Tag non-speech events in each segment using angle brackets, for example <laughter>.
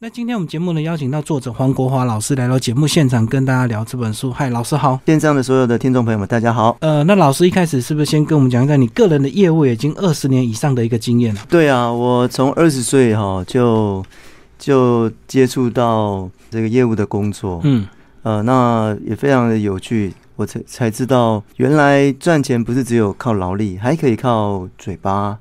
那今天我们节目呢，邀请到作者黄国华老师来到节目现场，跟大家聊这本书。嗨，老师好！线上的所有的听众朋友们，大家好。呃，那老师一开始是不是先跟我们讲一下你个人的业务已经二十年以上的一个经验了？对啊，我从二十岁哈就就接触到这个业务的工作，嗯，呃，那也非常的有趣，我才才知道原来赚钱不是只有靠劳力，还可以靠嘴巴。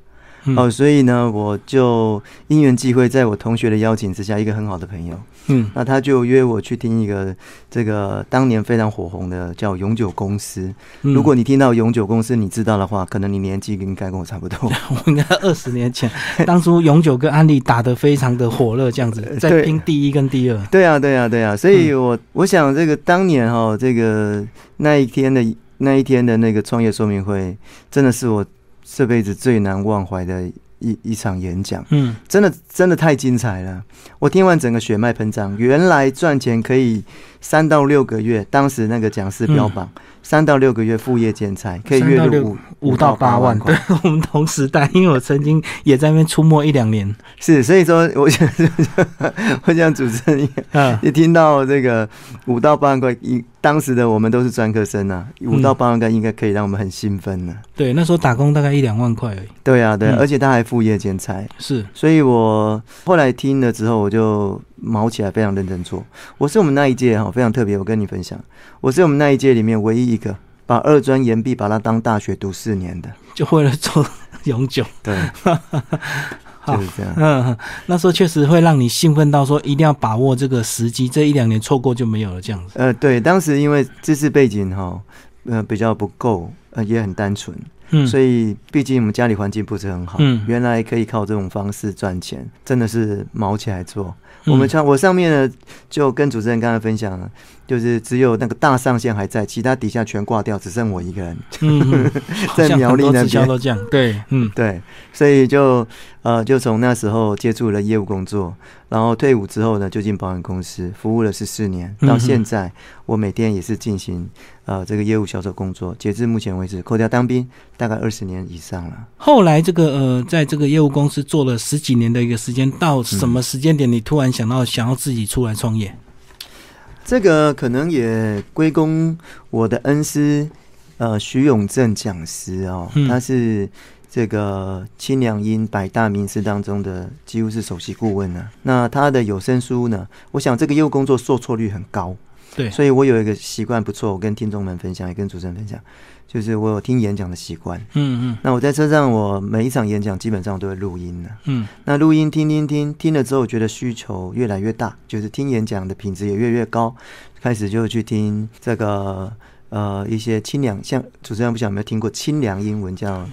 哦，所以呢，我就因缘际会，在我同学的邀请之下，一个很好的朋友，嗯，那他就约我去听一个这个当年非常火红的叫永久公司。如果你听到永久公司，你知道的话，可能你年纪应该跟我差不多。<laughs> 我应该二十年前，<laughs> 当初永久跟安利打得非常的火热，这样子 <laughs> 在拼第一跟第二。对啊，对啊，对啊，所以我我想这个当年哈，这个那一天的那一天的那个创业说明会，真的是我。这辈子最难忘怀的一一场演讲，嗯，真的真的太精彩了。我听完整个血脉喷张，原来赚钱可以三到六个月，当时那个讲师标榜。三到六个月副业剪裁可以月入五五到八万，对 <laughs> 我们同时代，因为我曾经也在那边出没一两年，是所以说，我想 <laughs> 我想主持人啊，一听到这个五到八万块，一当时的我们都是专科生啊，五到八万块应该可以让我们很兴奋呢。对，那时候打工大概一两万块而已。对啊，对，而且他还副业剪裁，是，所以我后来听了之后，我就。毛起来非常认真做，我是我们那一届哈非常特别，我跟你分享，我是我们那一届里面唯一一个把二专研毕把它当大学读四年的，就为了做永久。对，<laughs> 就是这样。嗯，那时候确实会让你兴奋到说一定要把握这个时机，这一两年错过就没有了这样子。呃，对，当时因为知识背景哈呃比较不够，呃也很单纯。嗯，所以毕竟我们家里环境不是很好，嗯，原来可以靠这种方式赚钱，真的是毛起来做。我们像我上面呢，就跟主持人刚才分享了，就是只有那个大上线还在，其他底下全挂掉，只剩我一个人。嗯，<laughs> 在苗栗那边都这样，对，<laughs> 嗯，对，所以就呃，就从那时候接触了业务工作，然后退伍之后呢，就进保险公司服务了十四年，到现在我每天也是进行呃这个业务销售工作。截至目前为止，扣掉当兵，大概二十年以上了。后来这个呃，在这个业务公司做了十几年的一个时间，到什么时间点你突然？想到想要自己出来创业，这个可能也归功我的恩师，呃，徐永正讲师哦，他是这个清凉音百大名师当中的几乎是首席顾问呢。那他的有声书呢，我想这个业务工作受挫率很高，对，所以我有一个习惯不错，我跟听众们分享，也跟主持人分享。就是我有听演讲的习惯，嗯嗯，那我在车上，我每一场演讲基本上都会录音的，嗯，那录音听听听听了之后，觉得需求越来越大，就是听演讲的品质也越越高，开始就去听这个呃一些清凉，像主持人不晓得有没有听过清凉英文叫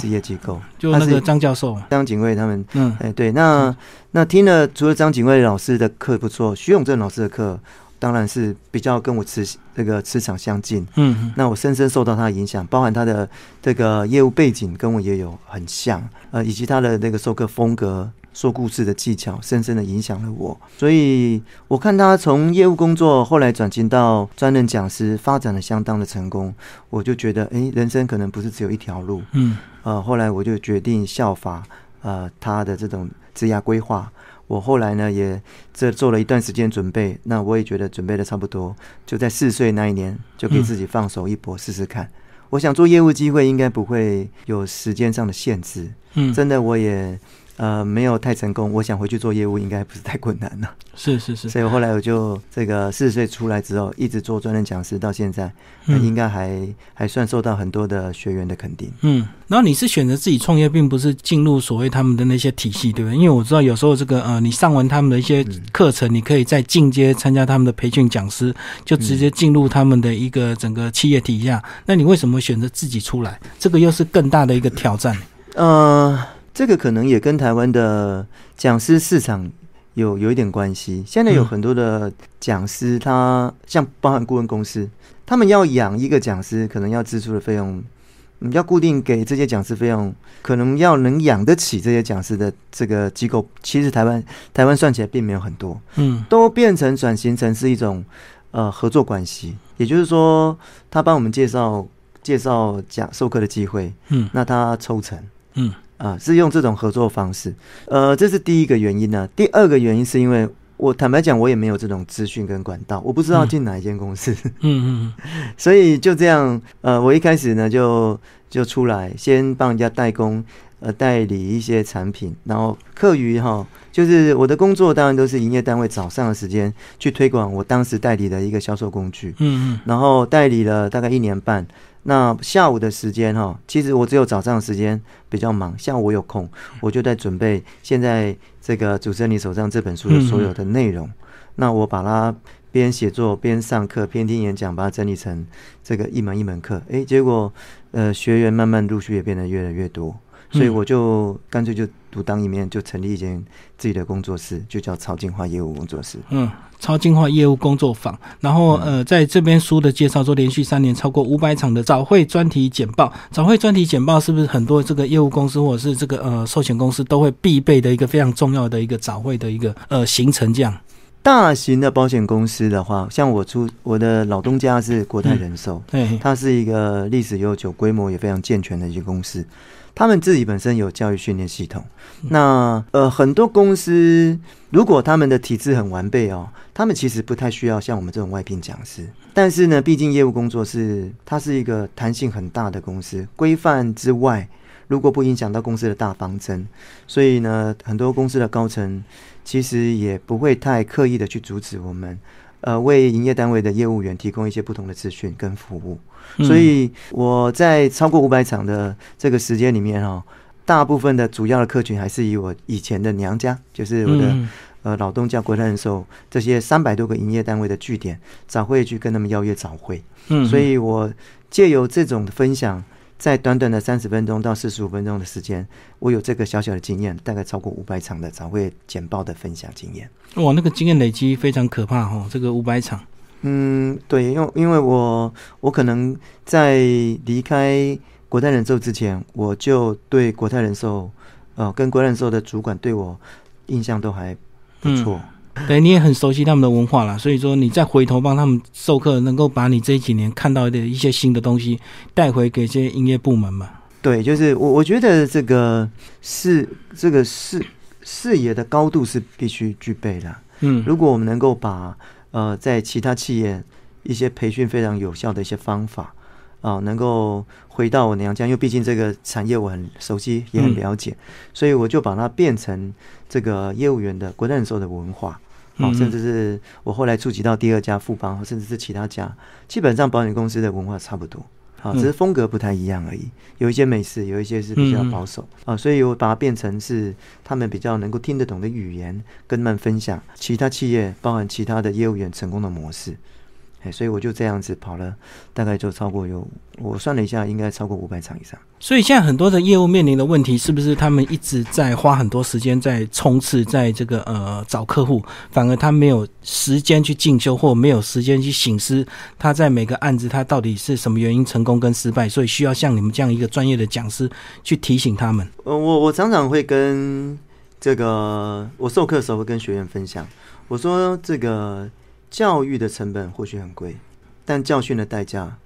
事业机构，就那个张教授。张景卫他们，嗯，哎对，那那听了除了张景卫老师的课不错，徐永正老师的课。当然是比较跟我磁这个磁场相近，嗯，那我深深受到他的影响，包含他的这个业务背景跟我也有很像，呃，以及他的那个授课风格、说故事的技巧，深深的影响了我。所以我看他从业务工作后来转型到专任讲师，发展的相当的成功，我就觉得，哎，人生可能不是只有一条路，嗯，呃，后来我就决定效法，呃，他的这种职业规划。我后来呢，也这做了一段时间准备，那我也觉得准备的差不多，就在四岁那一年，就给自己放手一搏试试看。我想做业务机会应该不会有时间上的限制，嗯，真的我也。呃，没有太成功。我想回去做业务，应该不是太困难了。<laughs> 是是是，所以后来我就这个四十岁出来之后，一直做专任讲师到现在，应该还还算受到很多的学员的肯定。嗯，然后你是选择自己创业，并不是进入所谓他们的那些体系，对不对？因为我知道有时候这个呃，你上完他们的一些课程，你可以再进阶参加他们的培训讲师，就直接进入他们的一个整个企业体系下。那你为什么选择自己出来？这个又是更大的一个挑战。呃。这个可能也跟台湾的讲师市场有有一点关系。现在有很多的讲师，他像包含顾问公司，他们要养一个讲师，可能要支出的费用，要固定给这些讲师费用，可能要能养得起这些讲师的这个机构，其实台湾台湾算起来并没有很多，嗯，都变成转型成是一种呃合作关系，也就是说，他帮我们介绍介绍讲授课的机会，嗯，那他抽成，嗯。啊，是用这种合作方式，呃，这是第一个原因呢。第二个原因是因为我坦白讲，我也没有这种资讯跟管道，我不知道进哪一间公司。嗯嗯，<laughs> 所以就这样，呃，我一开始呢就就出来，先帮人家代工，呃，代理一些产品，然后课余哈，就是我的工作当然都是营业单位早上的时间去推广我当时代理的一个销售工具。嗯嗯，然后代理了大概一年半。那下午的时间哈，其实我只有早上的时间比较忙，下午我有空，我就在准备现在这个主持人你手上这本书的所有的内容。那我把它边写作边上课边听演讲，把它整理成这个一门一门课。哎，结果呃学员慢慢陆续也变得越来越多，所以我就干脆就独当一面，就成立一间自己的工作室，就叫超进化业务工作室。嗯。超进化业务工作坊，然后呃，在这边书的介绍说，连续三年超过五百场的早会专题简报，早会专题简报是不是很多这个业务公司或者是这个呃寿险公司都会必备的一个非常重要的一个早会的一个呃行程？这样，大型的保险公司的话，像我出我的老东家是国泰人寿，对，它是一个历史悠久、规模也非常健全的一个公司。他们自己本身有教育训练系统，那呃很多公司如果他们的体制很完备哦，他们其实不太需要像我们这种外聘讲师。但是呢，毕竟业务工作是它是一个弹性很大的公司，规范之外，如果不影响到公司的大方针，所以呢，很多公司的高层其实也不会太刻意的去阻止我们。呃，为营业单位的业务员提供一些不同的资讯跟服务，所以我在超过五百场的这个时间里面哈，大部分的主要的客群还是以我以前的娘家，就是我的呃老东家国泰人寿这些三百多个营业单位的据点早会去跟他们邀约早会，嗯，所以我借由这种分享。在短短的三十分钟到四十五分钟的时间，我有这个小小的经验，大概超过五百场的展会简报的分享经验。哇，那个经验累积非常可怕哦！这个五百场，嗯，对，因为因为我我可能在离开国泰人寿之前，我就对国泰人寿，呃，跟国泰人寿的主管对我印象都还不错。对，你也很熟悉他们的文化了，所以说你再回头帮他们授课，能够把你这几年看到的一些新的东西带回给这些营业部门嘛？对，就是我我觉得这个是这个视视野的高度是必须具备的。嗯，如果我们能够把呃在其他企业一些培训非常有效的一些方法啊，能够回到我娘家，因为毕竟这个产业我很熟悉也很了解，所以我就把它变成这个业务员的国人寿的文化。哦，甚至是我后来触及到第二家富邦，甚至是其他家，基本上保险公司的文化差不多，好，只是风格不太一样而已。有一些美式，有一些是比较保守啊，所以我把它变成是他们比较能够听得懂的语言，跟他们分享其他企业，包含其他的业务员成功的模式。哎，所以我就这样子跑了，大概就超过有我算了一下，应该超过五百场以上。所以现在很多的业务面临的问题，是不是他们一直在花很多时间在冲刺，在这个呃找客户，反而他没有时间去进修，或没有时间去醒思他在每个案子他到底是什么原因成功跟失败，所以需要像你们这样一个专业的讲师去提醒他们。呃，我我常常会跟这个我授课的时候会跟学员分享，我说这个。教育的成本或许很贵，但教训的代价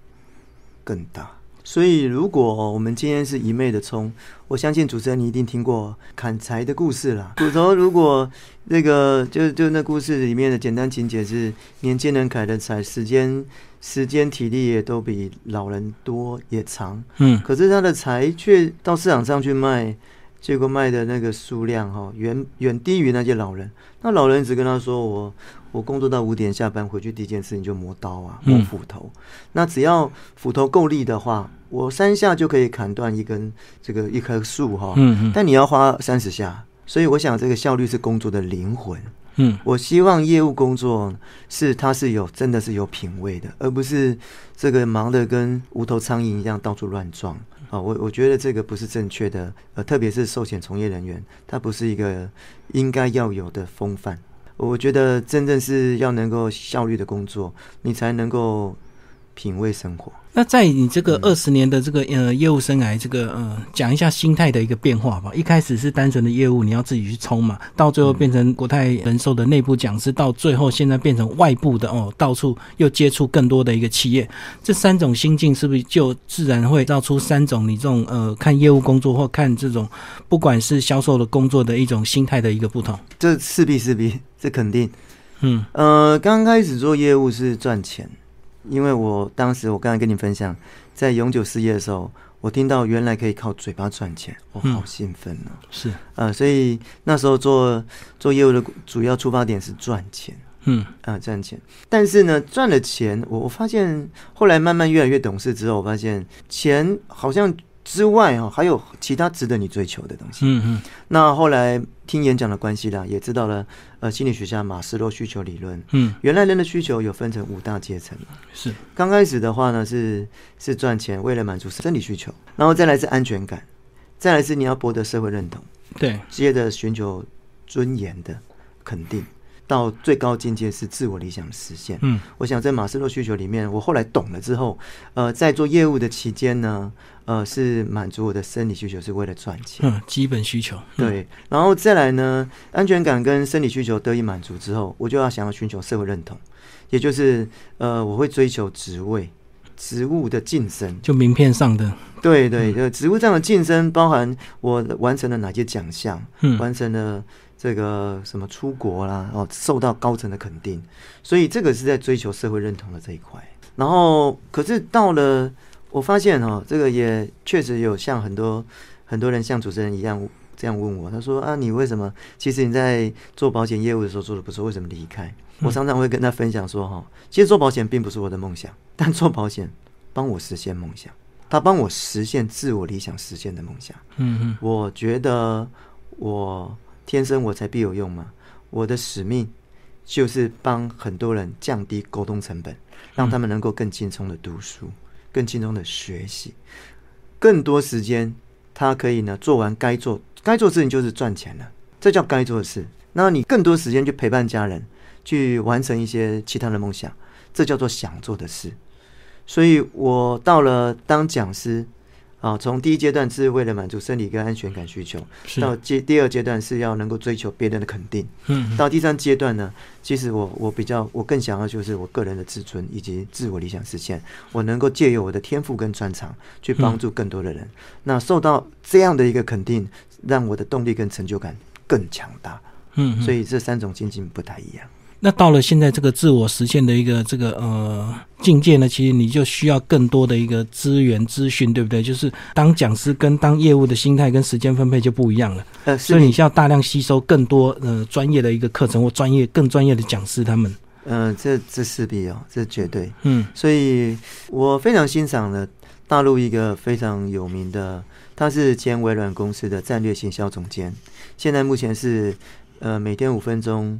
更大。所以，如果我们今天是一昧的冲，我相信主持人你一定听过砍柴的故事啦。骨头如果那个就就那故事里面的简单情节是，年轻人砍的柴，时间时间体力也都比老人多也长，嗯，可是他的柴却到市场上去卖。结果卖的那个数量哈，远远低于那些老人。那老人只跟他说：“我我工作到五点下班回去，第一件事情就磨刀啊，磨斧头。那只要斧头够力的话，我三下就可以砍断一根这个一棵树哈。嗯嗯但你要花三十下，所以我想这个效率是工作的灵魂。嗯，我希望业务工作是它是有真的是有品位的，而不是这个忙的跟无头苍蝇一样到处乱撞。”啊，我我觉得这个不是正确的，呃，特别是寿险从业人员，他不是一个应该要有的风范。我觉得真正是要能够效率的工作，你才能够品味生活。那在你这个二十年的这个呃业务生涯，这个呃讲一下心态的一个变化吧。一开始是单纯的业务，你要自己去冲嘛，到最后变成国泰人寿的内部讲师，到最后现在变成外部的哦，到处又接触更多的一个企业。这三种心境是不是就自然会造出三种你这种呃看业务工作或看这种不管是销售的工作的一种心态的一个不同？这势必势必这肯定。嗯呃，刚开始做业务是赚钱。因为我当时我刚才跟你分享，在永久失业的时候，我听到原来可以靠嘴巴赚钱，我好兴奋哦。是，呃，所以那时候做做业务的主要出发点是赚钱。嗯，啊，赚钱。但是呢，赚了钱，我我发现后来慢慢越来越懂事之后，我发现钱好像。之外哦，还有其他值得你追求的东西。嗯嗯。那后来听演讲的关系啦，也知道了呃心理学家马斯洛需求理论。嗯。原来人的需求有分成五大阶层是。刚开始的话呢，是是赚钱，为了满足生理需求，然后再来是安全感，再来是你要博得社会认同。对。接着寻求尊严的肯定。到最高境界是自我理想的实现。嗯，我想在马斯洛需求里面，我后来懂了之后，呃，在做业务的期间呢，呃，是满足我的生理需求，是为了赚钱。嗯，基本需求。对，然后再来呢，安全感跟生理需求得以满足之后，我就要想要寻求社会认同，也就是呃，我会追求职位、职务的晋升，就名片上的。对对，就职务上的晋升，包含我完成了哪些奖项，嗯完成了。这个什么出国啦，哦，受到高层的肯定，所以这个是在追求社会认同的这一块。然后，可是到了，我发现哦，这个也确实有像很多很多人像主持人一样这样问我，他说啊，你为什么？其实你在做保险业务的时候做的不错，为什么离开？我常常会跟他分享说，哈，其实做保险并不是我的梦想，但做保险帮我实现梦想，他帮我实现自我理想实现的梦想。嗯嗯，我觉得我。天生我才必有用嘛！我的使命就是帮很多人降低沟通成本，让他们能够更轻松的读书，更轻松的学习，更多时间他可以呢做完该做该做的事情就是赚钱了，这叫该做的事。那你更多时间去陪伴家人，去完成一些其他的梦想，这叫做想做的事。所以我到了当讲师。啊，从第一阶段是为了满足生理跟安全感需求，到阶第二阶段是要能够追求别人的肯定，嗯，到第三阶段呢，其实我我比较我更想要就是我个人的自尊以及自我理想实现，我能够借由我的天赋跟专长去帮助更多的人，那受到这样的一个肯定，让我的动力跟成就感更强大，嗯，所以这三种心境不太一样。那到了现在这个自我实现的一个这个呃境界呢，其实你就需要更多的一个资源资讯，对不对？就是当讲师跟当业务的心态跟时间分配就不一样了。<laughs> 呃，所以你需要大量吸收更多呃专业的一个课程或专业更专业的讲师他们。嗯，这这势必哦，这绝对。嗯，所以我非常欣赏的大陆一个非常有名的，他是前微软公司的战略行销总监，现在目前是呃每天五分钟。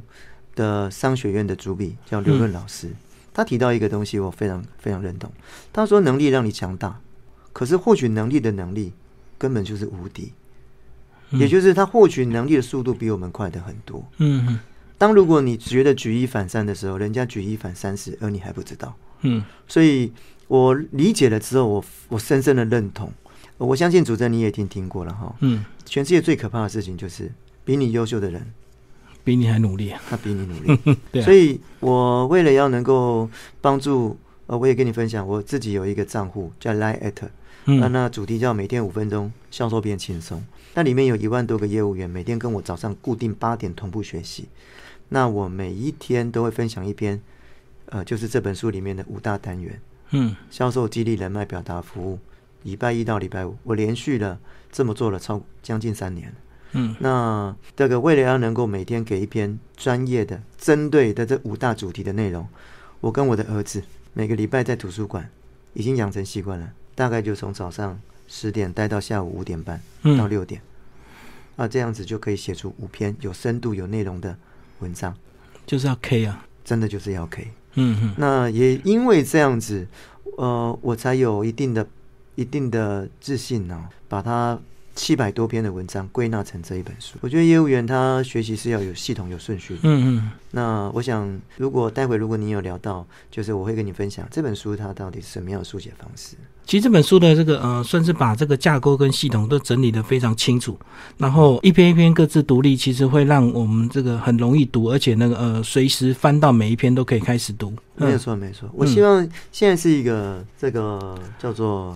的商学院的主笔叫刘润老师，他提到一个东西，我非常非常认同。他说：“能力让你强大，可是获取能力的能力根本就是无敌，也就是他获取能力的速度比我们快的很多。”嗯，当如果你觉得举一反三的时候，人家举一反三十，而你还不知道。嗯，所以我理解了之后，我我深深的认同。我相信主持人你也听听过了哈。嗯，全世界最可怕的事情就是比你优秀的人。比你还努力，他比你努力。<laughs> 对，所以我为了要能够帮助，呃，我也跟你分享，我自己有一个账户叫 Line at，那那主题叫每天五分钟销售变轻松，那里面有一万多个业务员，每天跟我早上固定八点同步学习，那我每一天都会分享一篇，呃，就是这本书里面的五大单元，嗯，销售激励人脉表达服务，礼拜一到礼拜五，我连续的这么做了超将近三年。嗯，那这个为了要能够每天给一篇专业的、针对的这五大主题的内容，我跟我的儿子每个礼拜在图书馆已经养成习惯了，大概就从早上十点待到下午五点半到六点，啊，这样子就可以写出五篇有深度、有内容的文章，就是要 K 啊，真的就是要 K。嗯哼，那也因为这样子，呃，我才有一定的、一定的自信呢，把它。七百多篇的文章归纳成这一本书。我觉得业务员他学习是要有系统、有顺序。嗯嗯。那我想，如果待会如果你有聊到，就是我会跟你分享这本书它到底是什么样的书写方式。其实这本书的这个呃，算是把这个架构跟系统都整理的非常清楚，然后一篇一篇各自独立，其实会让我们这个很容易读，而且那个呃，随时翻到每一篇都可以开始读。没有错，没错。我希望现在是一个这个叫做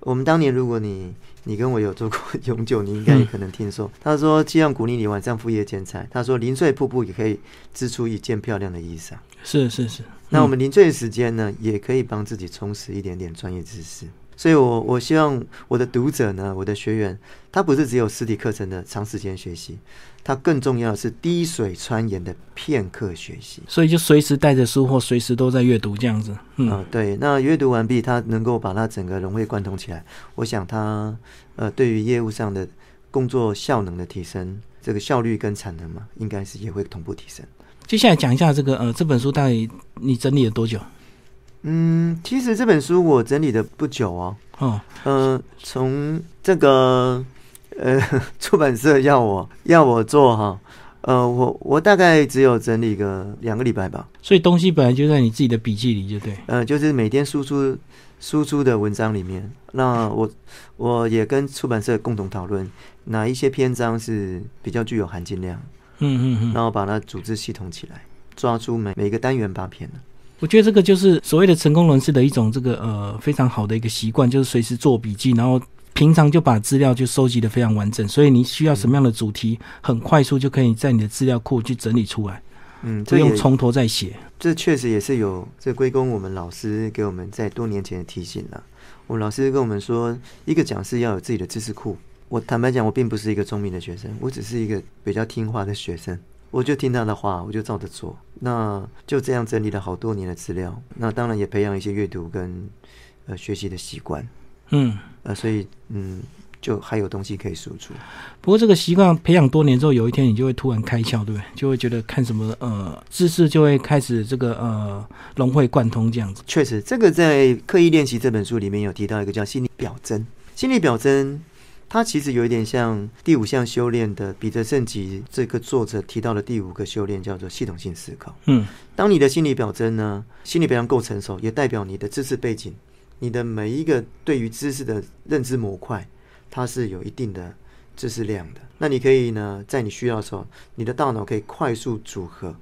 我们当年，如果你。你跟我有做过永久，你应该也可能听说。他说：“既然鼓励你晚上副业兼差。”他说：“零碎瀑布也可以织出一件漂亮的衣裳。”是是是。那我们零碎的时间呢，也可以帮自己充实一点点专业知识。所以，我我希望我的读者呢，我的学员，他不是只有实体课程的长时间学习。他更重要的是滴水穿岩的片刻学习，所以就随时带着书或随时都在阅读这样子。嗯，对。那阅读完毕，他能够把它整个融会贯通起来。我想他呃，对于业务上的工作效能的提升，这个效率跟产能嘛，应该是也会同步提升。接下来讲一下这个呃，这本书大概你整理了多久？嗯，其实这本书我整理的不久哦。哦，呃，从这个。呃，<laughs> 出版社要我要我做哈，呃，我我大概只有整理个两个礼拜吧。所以东西本来就在你自己的笔记里，就对。呃，就是每天输出输出的文章里面，那我我也跟出版社共同讨论哪一些篇章是比较具有含金量，嗯嗯嗯，然后把它组织系统起来，抓出每每个单元八篇我觉得这个就是所谓的成功人士的一种这个呃非常好的一个习惯，就是随时做笔记，然后。平常就把资料就收集的非常完整，所以你需要什么样的主题，很快速就可以在你的资料库去整理出来，嗯，不用从头再写。这确实也是有这归功我们老师给我们在多年前的提醒了。我们老师跟我们说，一个讲师要有自己的知识库。我坦白讲，我并不是一个聪明的学生，我只是一个比较听话的学生，我就听他的话，我就照着做。那就这样整理了好多年的资料，那当然也培养一些阅读跟呃学习的习惯。嗯，呃，所以嗯，就还有东西可以输出。不过这个习惯培养多年之后，有一天你就会突然开窍，对不对？就会觉得看什么呃知识就会开始这个呃融会贯通这样子。确实，这个在《刻意练习》这本书里面有提到一个叫心理表征。心理表征，它其实有一点像第五项修炼的彼得圣吉这个作者提到的第五个修炼，叫做系统性思考。嗯，当你的心理表征呢，心理表征够成熟，也代表你的知识背景。你的每一个对于知识的认知模块，它是有一定的知识量的。那你可以呢，在你需要的时候，你的大脑可以快速组合，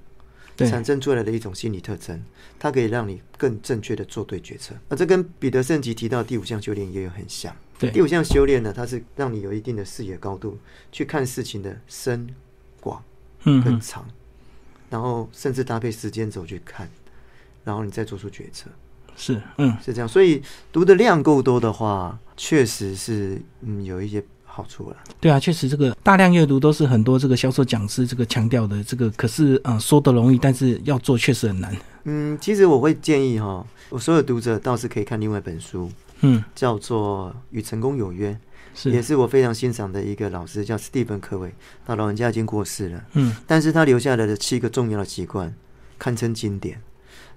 产生出来的一种心理特征，它可以让你更正确的做对决策。那这跟彼得圣吉提到第五项修炼也有很像。对，第五项修炼呢，它是让你有一定的视野高度，去看事情的深广、嗯，更长，然后甚至搭配时间轴去看，然后你再做出决策。是，嗯，是这样，所以读的量够多的话，确实是，嗯，有一些好处了。对啊，确实这个大量阅读都是很多这个销售讲师这个强调的，这个可是，嗯，说的容易，但是要做确实很难。嗯，其实我会建议哈，我所有读者倒是可以看另外一本书，嗯，叫做《与成功有约》，是，也是我非常欣赏的一个老师，叫斯蒂芬·科维，他老人家已经过世了，嗯，但是他留下来的七个重要的习惯，堪称经典。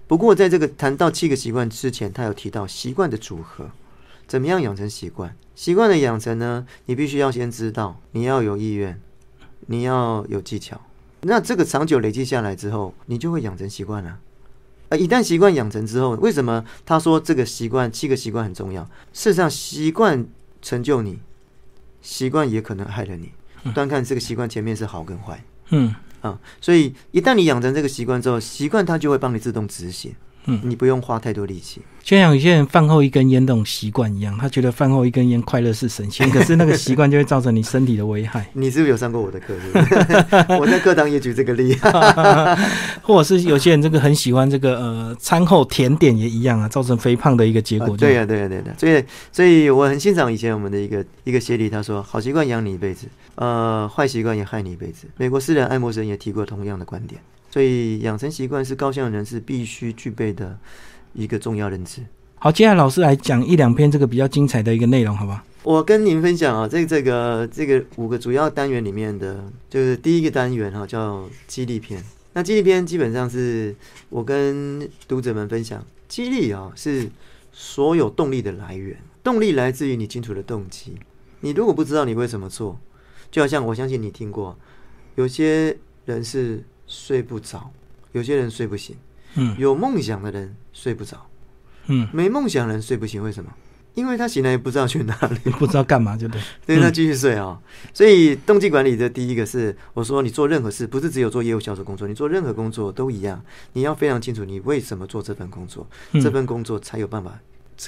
不过，在这个谈到七个习惯之前，他有提到习惯的组合，怎么样养成习惯？习惯的养成呢？你必须要先知道，你要有意愿，你要有技巧。那这个长久累积下来之后，你就会养成习惯了。而一旦习惯养成之后，为什么他说这个习惯七个习惯很重要？事实上，习惯成就你，习惯也可能害了你。端看这个习惯前面是好跟坏。嗯。啊，所以一旦你养成这个习惯之后，习惯它就会帮你自动执行。嗯，你不用花太多力气，就像有些人饭后一根烟那种习惯一样，他觉得饭后一根烟快乐是神仙，<laughs> 可是那个习惯就会造成你身体的危害。你是不是有上过我的课？<laughs> 我在课堂也举这个例，<laughs> 或者是有些人这个很喜欢这个呃餐后甜点也一样啊，造成肥胖的一个结果。对呀，对呀，对的。所以，所以我很欣赏以前我们的一个一个协理，他说：“好习惯养你一辈子，呃，坏习惯也害你一辈子。”美国诗人爱默生也提过同样的观点。所以养成习惯是高效人士必须具备的一个重要认知。好，接下来老师来讲一两篇这个比较精彩的一个内容，好吧？我跟您分享啊，这这个这个五个主要单元里面的，就是第一个单元哈，叫激励篇。那激励篇基本上是我跟读者们分享，激励啊是所有动力的来源，动力来自于你清楚的动机，你如果不知道你会怎么做，就好像我相信你听过，有些人是睡不着，有些人睡不醒。嗯，有梦想的人睡不着，嗯，没梦想的人睡不醒，为什么？因为他醒来也不知道去哪里，<laughs> 不知道干嘛，就对，<laughs> 所以他继续睡啊。所以动机管理的第一个是，我说你做任何事，不是只有做业务销售工作，你做任何工作都一样，你要非常清楚你为什么做这份工作，这份工作才有办法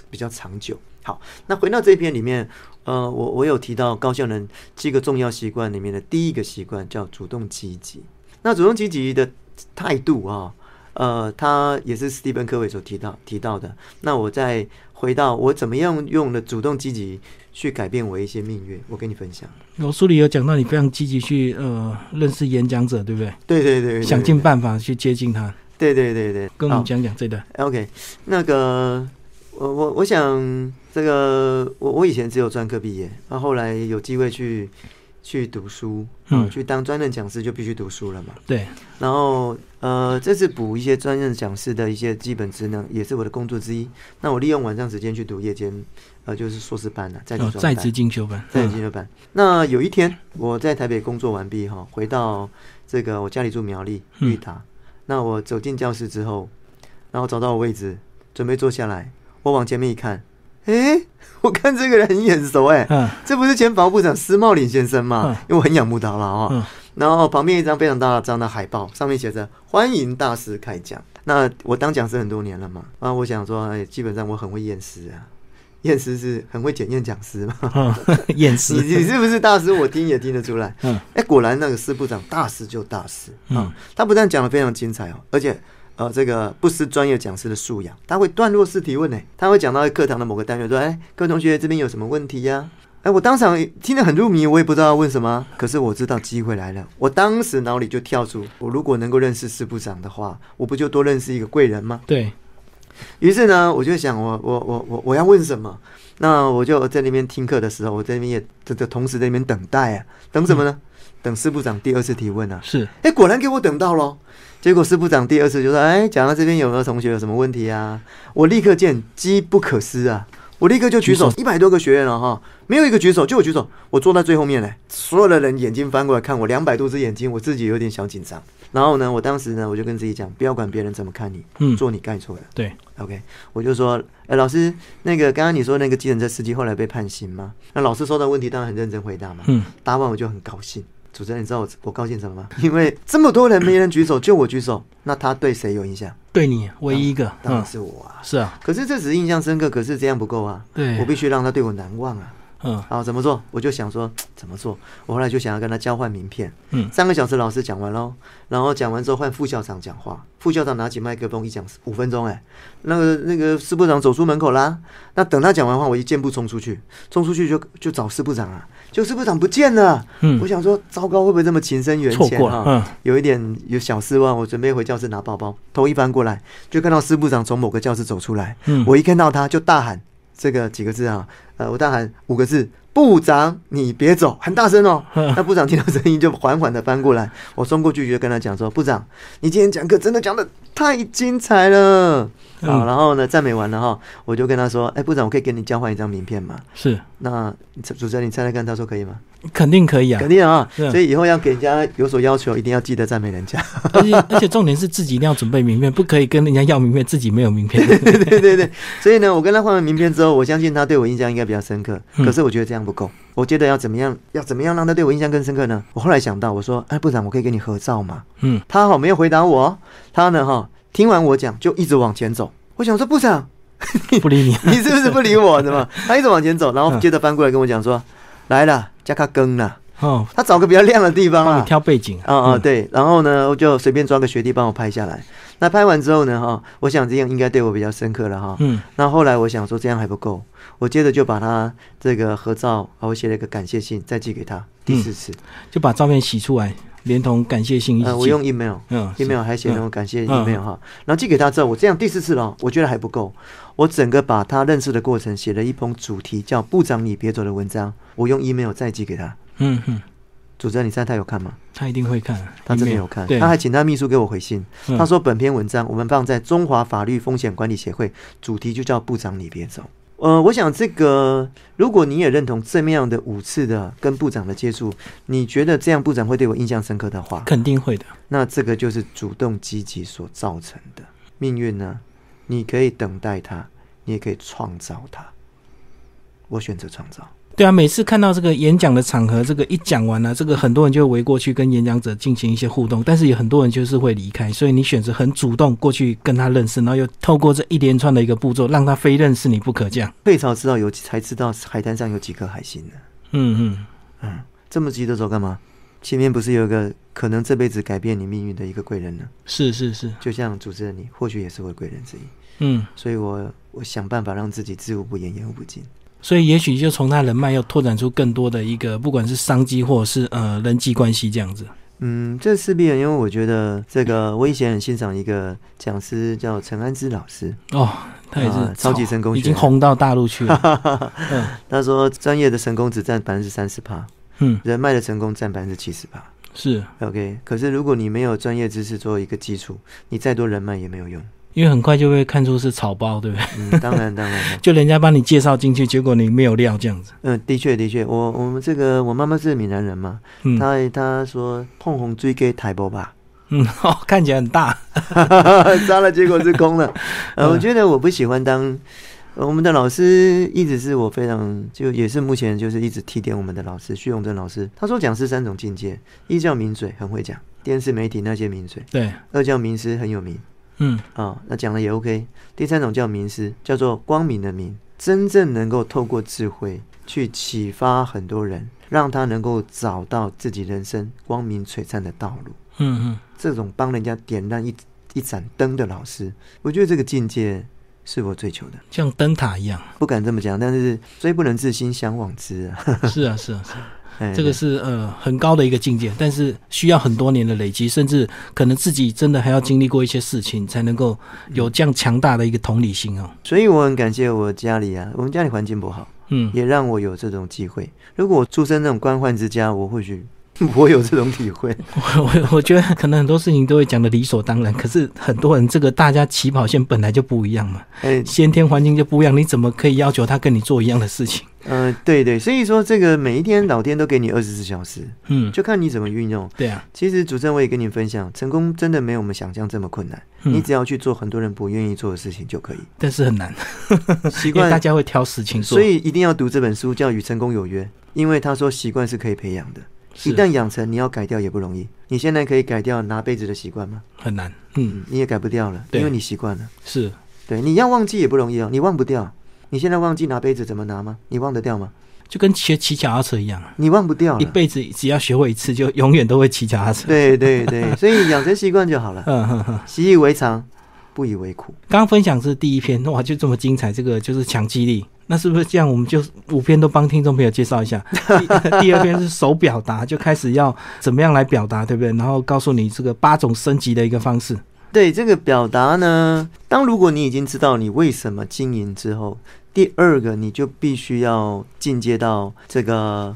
比较长久。好，那回到这篇里面，呃，我我有提到高效能七个重要习惯里面的第一个习惯叫主动积极。那主动积极的态度啊，呃，他也是史蒂芬科维所提到提到的。那我再回到我怎么样用的主动积极去改变我一些命运，我跟你分享。我书里有讲到你非常积极去呃认识演讲者，对不对？对对对，想尽办法去接近他。对对对对，跟我们讲讲这段。OK，那个。我我我想这个我我以前只有专科毕业，那后来有机会去去读书，嗯，去当专任讲师就必须读书了嘛。对。然后呃，这次补一些专任讲师的一些基本职能，也是我的工作之一。那我利用晚上时间去读夜间，呃，就是硕士班了，在在职进修班，在职进修班。那有一天我在台北工作完毕哈，回到这个我家里住苗栗玉达，那我走进教室之后，然后找到我位置，准备坐下来。我往前面一看，哎，我看这个人很眼熟，哎，这不是前防部长施茂林先生吗？因为我很仰慕他了啊。然后旁边一张非常大张的海报，上面写着“欢迎大师开讲”。那我当讲师很多年了嘛，啊，我想说，哎，基本上我很会验尸啊，验尸是很会检验讲师嘛。<laughs> 验尸，<laughs> 你你是不是大师？我听也听得出来。嗯，哎，果然那个施部长大师就大师啊，他不但讲的非常精彩哦，而且。呃，这个不失专业讲师的素养，他会段落式提问呢。他会讲到课堂的某个单元，说：“哎，各位同学，这边有什么问题呀？”哎，我当场听得很入迷，我也不知道要问什么。可是我知道机会来了，我当时脑里就跳出：我如果能够认识师部长的话，我不就多认识一个贵人吗？对。于是呢，我就想，我我我我我要问什么？那我就在那边听课的时候，我在那边也这这同时在那边等待啊，等什么呢？等师部长第二次提问啊。是。哎，果然给我等到了。结果师部长第二次就说：“哎，讲到这边有没有同学有什么问题啊？”我立刻见机不可失啊！我立刻就举手，一百多个学员了哈，没有一个举手，就我举手。我坐在最后面嘞，所有的人眼睛翻过来看我，两百多只眼睛，我自己有点小紧张。然后呢，我当时呢，我就跟自己讲，不要管别人怎么看你，嗯，做你该做的。对，OK，我就说：“哎，老师，那个刚刚你说那个计程车司机后来被判刑吗？”那老师收到问题当然很认真回答嘛，嗯，答完我就很高兴。主持人，你知道我我高兴什么吗？<laughs> 因为这么多人没人举手，就我举手，那他对谁有印象？对你唯一一个，当然是我啊。是啊，可是这只是印象深刻，可是这样不够啊。对，我必须让他对我难忘啊。嗯，好，怎么做？我就想说 <tsk> 怎么做。我后来就想要跟他交换名片。嗯，三个小时老师讲完喽，然后讲完之后换副校长讲话。副校长拿起麦克风一讲五分钟，哎，那个那个司部长走出门口啦。那等他讲完话，我一箭步冲出去，冲出去就就找司部长啊。就司部长不见了。嗯，我想说糟糕，会不会这么情深缘浅啊？嗯，有一点有小失望。我准备回教室拿包包，头一翻过来，就看到司部长从某个教室走出来。嗯，我一看到他就大喊。这个几个字啊，呃，我大喊五个字：部长，你别走，很大声哦。<laughs> 那部长听到声音就缓缓的翻过来，我冲过去就跟他讲说：部长，你今天讲课真的讲的太精彩了。好，然后呢，赞美完了哈，我就跟他说：哎，部长，我可以跟你交换一张名片吗？是。那主持人，你猜猜看，他说可以吗？肯定可以啊，肯定啊。所以以后要给人家有所要求，一定要记得赞美人家。<laughs> 而且而且重点是自己一定要准备名片，不可以跟人家要名片，自己没有名片。<laughs> 对对对对。所以呢，我跟他换完名片之后，我相信他对我印象应该比较深刻。可是我觉得这样不够，我觉得要怎么样，要怎么样让他对我印象更深刻呢？我后来想到，我说：“哎，部长，我可以跟你合照吗？”嗯。他好没有回答我，他呢哈，听完我讲就一直往前走。我想说，部长，不理你，<laughs> 你是不是不理我？是吗？他一直往前走，然后接着翻过来跟我讲说：“来了，加卡更了。”哦，他找个比较亮的地方啊，挑背景啊啊，对。然后呢，我就随便抓个学弟帮我拍下来。那拍完之后呢，哈，我想这样应该对我比较深刻了哈。嗯。那后来我想说这样还不够，我接着就把他这个合照，我写了一个感谢信，再寄给他。第四次就把照片洗出来。连同感谢信一起，我用 email，嗯，email 还写那种感谢 email 哈，然后寄给他之后，我这样第四次了，我觉得还不够，我整个把他认识的过程写了一封主题叫“部长你别走”的文章，我用 email 再寄给他。嗯哼，主持人，你猜他有看吗？他一定会看，他真的有看，他还请他秘书给我回信，他说本篇文章我们放在中华法律风险管理协会，主题就叫“部长你别走”。呃，我想这个，如果你也认同这么样的五次的跟部长的接触，你觉得这样部长会对我印象深刻的话，肯定会的。那这个就是主动积极所造成的命运呢？你可以等待它，你也可以创造它。我选择创造。对啊，每次看到这个演讲的场合，这个一讲完了，这个很多人就围过去跟演讲者进行一些互动，但是有很多人就是会离开，所以你选择很主动过去跟他认识，然后又透过这一连串的一个步骤，让他非认识你不可这样。最早知道有才知道海滩上有几颗海星呢？嗯嗯嗯，这么急着走干嘛？前面不是有一个可能这辈子改变你命运的一个贵人呢？是是是，就像主持人你，或许也是我的贵人之一。嗯，所以我我想办法让自己知无不言，言无不尽。所以，也许就从他人脉又拓展出更多的一个，不管是商机或者是呃人际关系这样子。嗯，这势必因为我觉得这个我以前很欣赏一个讲师叫陈安之老师哦，他也是超级成功，已经红到大陆去了。<laughs> 他说专业的成功只占百分之三十趴，嗯，人脉的成功占百分之七十八。是 OK，可是如果你没有专业知识做一个基础，你再多人脉也没有用。因为很快就会看出是草包，对不对？嗯，<laughs> 当然当然。就人家帮你介绍进去，结果你没有料这样子。嗯，的确的确，我我们这个我妈妈是闽南人嘛，她她说碰红追给台波吧，嗯，<laughs> 哦，看起来很大，<laughs> 扎了结果是空了。呃，我觉得我不喜欢当我们的老师，一直是我非常就也是目前就是一直提点我们的老师徐永正老师。他说讲师三种境界，一叫名嘴，很会讲电视媒体那些名嘴；对，二叫名师，很有名。嗯啊，那讲的也 OK。第三种叫名师，叫做光明的明，真正能够透过智慧去启发很多人，让他能够找到自己人生光明璀璨的道路。嗯嗯，这种帮人家点亮一一盏灯的老师，我觉得这个境界是我追求的，像灯塔一样。不敢这么讲，但是虽不能自心，向往之啊。<laughs> 是啊，是啊，是啊。<laughs> 这个是呃很高的一个境界，但是需要很多年的累积，甚至可能自己真的还要经历过一些事情，才能够有这样强大的一个同理心哦。所以我很感谢我家里啊，我们家里环境不好，嗯，也让我有这种机会。如果我出生那种官宦之家，我或许。<laughs> 我有这种体会，<laughs> 我我我觉得可能很多事情都会讲的理所当然，可是很多人这个大家起跑线本来就不一样嘛，哎，先天环境就不一样，你怎么可以要求他跟你做一样的事情？嗯，对对，所以说这个每一天老天都给你二十四小时，嗯，就看你怎么运用。对啊，其实主持人我也跟你分享，成功真的没有我们想象这么困难，你只要去做很多人不愿意做的事情就可以，但是很难，<laughs> 习惯大家会挑事情做，所以一定要读这本书叫《与成功有约》，因为他说习惯是可以培养的。一旦养成，你要改掉也不容易。你现在可以改掉拿杯子的习惯吗？很难，嗯，你也改不掉了，因为你习惯了。是，对，你要忘记也不容易哦，你忘不掉。你现在忘记拿杯子怎么拿吗？你忘得掉吗？就跟学骑脚踏车一样，你忘不掉，一辈子只要学会一次，就永远都会骑脚踏车。对对对，所以养成习惯就好了。<laughs> 嗯哼哼，习以为常，不以为苦。刚分享是第一篇，哇，就这么精彩，这个就是强激励。那是不是这样？我们就五篇都帮听众朋友介绍一下。第二篇是手表达，就开始要怎么样来表达，对不对？然后告诉你这个八种升级的一个方式。对这个表达呢，当如果你已经知道你为什么经营之后，第二个你就必须要进阶到这个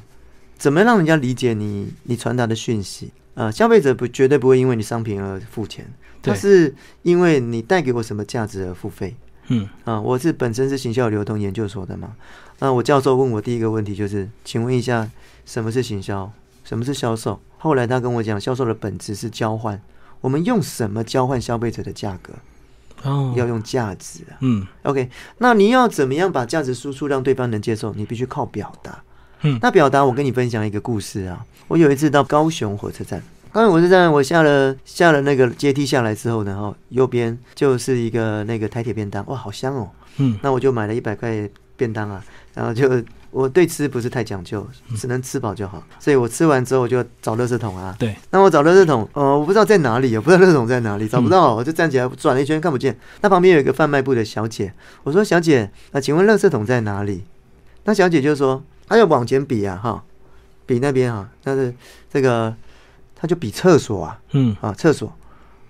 怎么让人家理解你你传达的讯息。呃，消费者不绝对不会因为你商品而付钱，他是因为你带给我什么价值而付费。嗯啊，我是本身是行销流通研究所的嘛。那我教授问我第一个问题就是，请问一下，什么是行销？什么是销售？后来他跟我讲，销售的本质是交换。我们用什么交换消费者的价格？哦，要用价值啊。嗯，OK。那你要怎么样把价值输出让对方能接受？你必须靠表达。嗯，那表达我跟你分享一个故事啊。我有一次到高雄火车站。刚才我是在我下了下了那个阶梯下来之后呢，哈，右边就是一个那个台铁便当，哇，好香哦。嗯，那我就买了一百块便当啊，然后就我对吃不是太讲究，只能吃饱就好，所以我吃完之后我就找垃圾桶啊。对，那我找垃圾桶，呃，我不知道在哪里，我不知道垃圾桶在哪里，找不到，我就站起来转了一圈看不见。那旁边有一个贩卖部的小姐，我说小姐，那请问垃圾桶在哪里？那小姐就说，她要往前比啊，哈，比那边哈，但是这个。他就比厕所啊，嗯。啊厕所，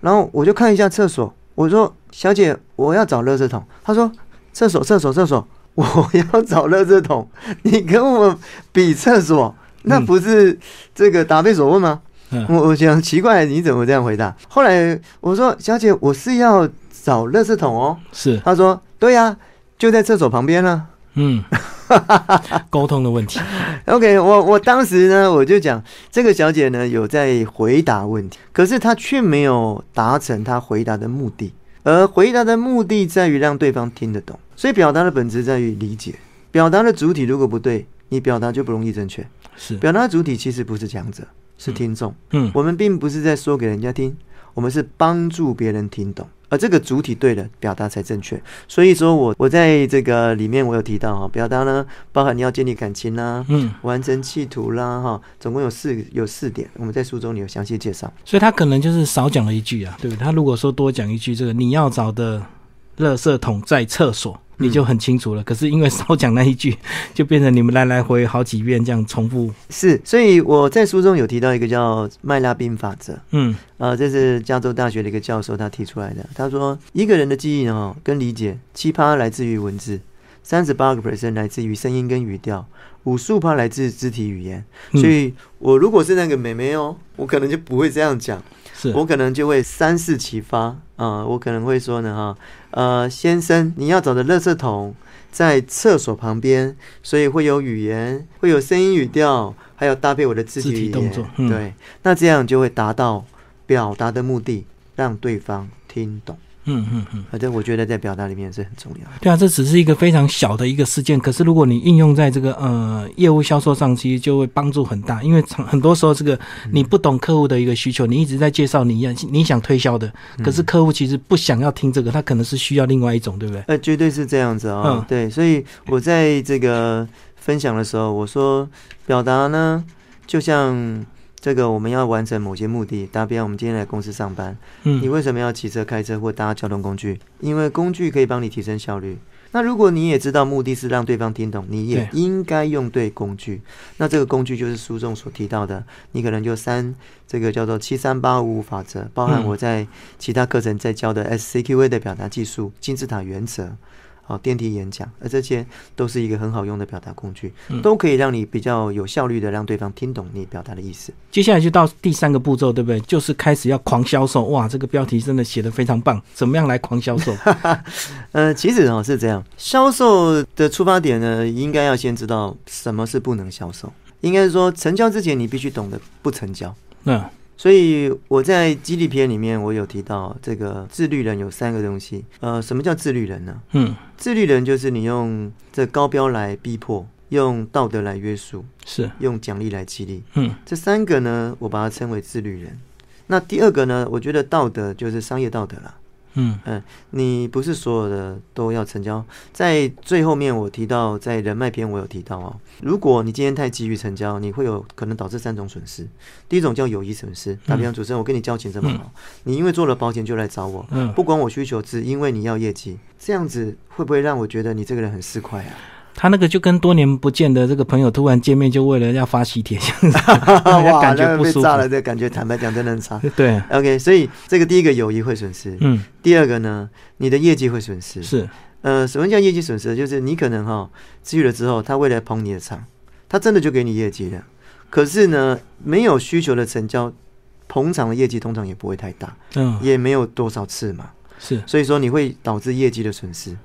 然后我就看一下厕所，我说小姐我要找垃圾桶，他说厕所厕所厕所，<laughs> 我要找垃圾桶，你跟我比厕所，那不是这个答非所问吗？我我想奇怪你怎么这样回答？后来我说小姐我是要找垃圾桶哦，是，他说对呀，就在厕所旁边呢。嗯，沟通的问题。<laughs> OK，我我当时呢，我就讲这个小姐呢有在回答问题，可是她却没有达成她回答的目的，而回答的目的在于让对方听得懂。所以表达的本质在于理解，表达的主体如果不对，你表达就不容易正确。是，表达的主体其实不是讲者，是听众。嗯，我们并不是在说给人家听，我们是帮助别人听懂。而这个主体对了，表达才正确。所以说我我在这个里面我有提到哈，表达呢包含你要建立感情啦，嗯，完成企图啦，哈，总共有四有四点，我们在书中你有详细介绍。所以他可能就是少讲了一句啊，对不对？他如果说多讲一句，这个你要找的垃圾桶在厕所。你就很清楚了，可是因为少讲那一句，<laughs> 就变成你们来来回好几遍这样重复。是，所以我在书中有提到一个叫麦拉宾法则。嗯，呃，这是加州大学的一个教授他提出来的。他说，一个人的记忆哦，跟理解，七趴来自于文字，三十八个 percent 来自于声音跟语调，五十五趴来自肢体语言。所以我如果是那个美眉哦，我可能就不会这样讲。我可能就会三四启发啊，我可能会说呢哈，呃，先生，你要找的垃圾桶在厕所旁边，所以会有语言，会有声音语调，还有搭配我的肢体动作，对，那这样就会达到表达的目的，让对方听懂。嗯嗯嗯，反正我觉得在表达里面是很重要。对啊，这只是一个非常小的一个事件，可是如果你应用在这个呃业务销售上，其实就会帮助很大。因为很多时候，这个你不懂客户的一个需求，你一直在介绍你要你想推销的，可是客户其实不想要听这个，他可能是需要另外一种，对不对？呃，绝对是这样子啊。对，所以我在这个分享的时候，我说表达呢，就像。这个我们要完成某些目的，打比方我们今天来公司上班，嗯，你为什么要骑车、开车或搭交通工具？因为工具可以帮你提升效率。那如果你也知道目的是让对方听懂，你也应该用对工具。那这个工具就是书中所提到的，你可能就三这个叫做七三八五五法则，包含我在其他课程在教的 SCQA 的表达技术、金字塔原则。哦，电梯演讲，而这些都是一个很好用的表达工具，都可以让你比较有效率的让对方听懂你表达的意思。接下来就到第三个步骤，对不对？就是开始要狂销售。哇，这个标题真的写的非常棒。怎么样来狂销售？<laughs> 呃，其实哦是这样，销售的出发点呢，应该要先知道什么是不能销售。应该是说，成交之前你必须懂得不成交。嗯。所以我在激励篇里面，我有提到这个自律人有三个东西。呃，什么叫自律人呢？嗯，自律人就是你用这高标来逼迫，用道德来约束，是用奖励来激励。嗯，这三个呢，我把它称为自律人。那第二个呢，我觉得道德就是商业道德了。嗯嗯，你不是所有的都要成交。在最后面我提到，在人脉篇我有提到哦，如果你今天太急于成交，你会有可能导致三种损失。第一种叫友谊损失，打比方主持人，我跟你交情这么好，你因为做了保险就来找我，不管我需求，只因为你要业绩，这样子会不会让我觉得你这个人很市侩啊？他那个就跟多年不见的这个朋友突然见面，就为了要发喜帖，这样子，<laughs> 感觉不舒服。炸了，这感觉坦白讲真的很差。<laughs> 对，OK，所以这个第一个友谊会损失，嗯，第二个呢，你的业绩会损失。是，呃，什么叫业绩损失？就是你可能哈，治愈了之后，他为了捧你的场，他真的就给你业绩了。可是呢，没有需求的成交，捧场的业绩通常也不会太大，嗯，也没有多少次嘛。是，所以说你会导致业绩的损失，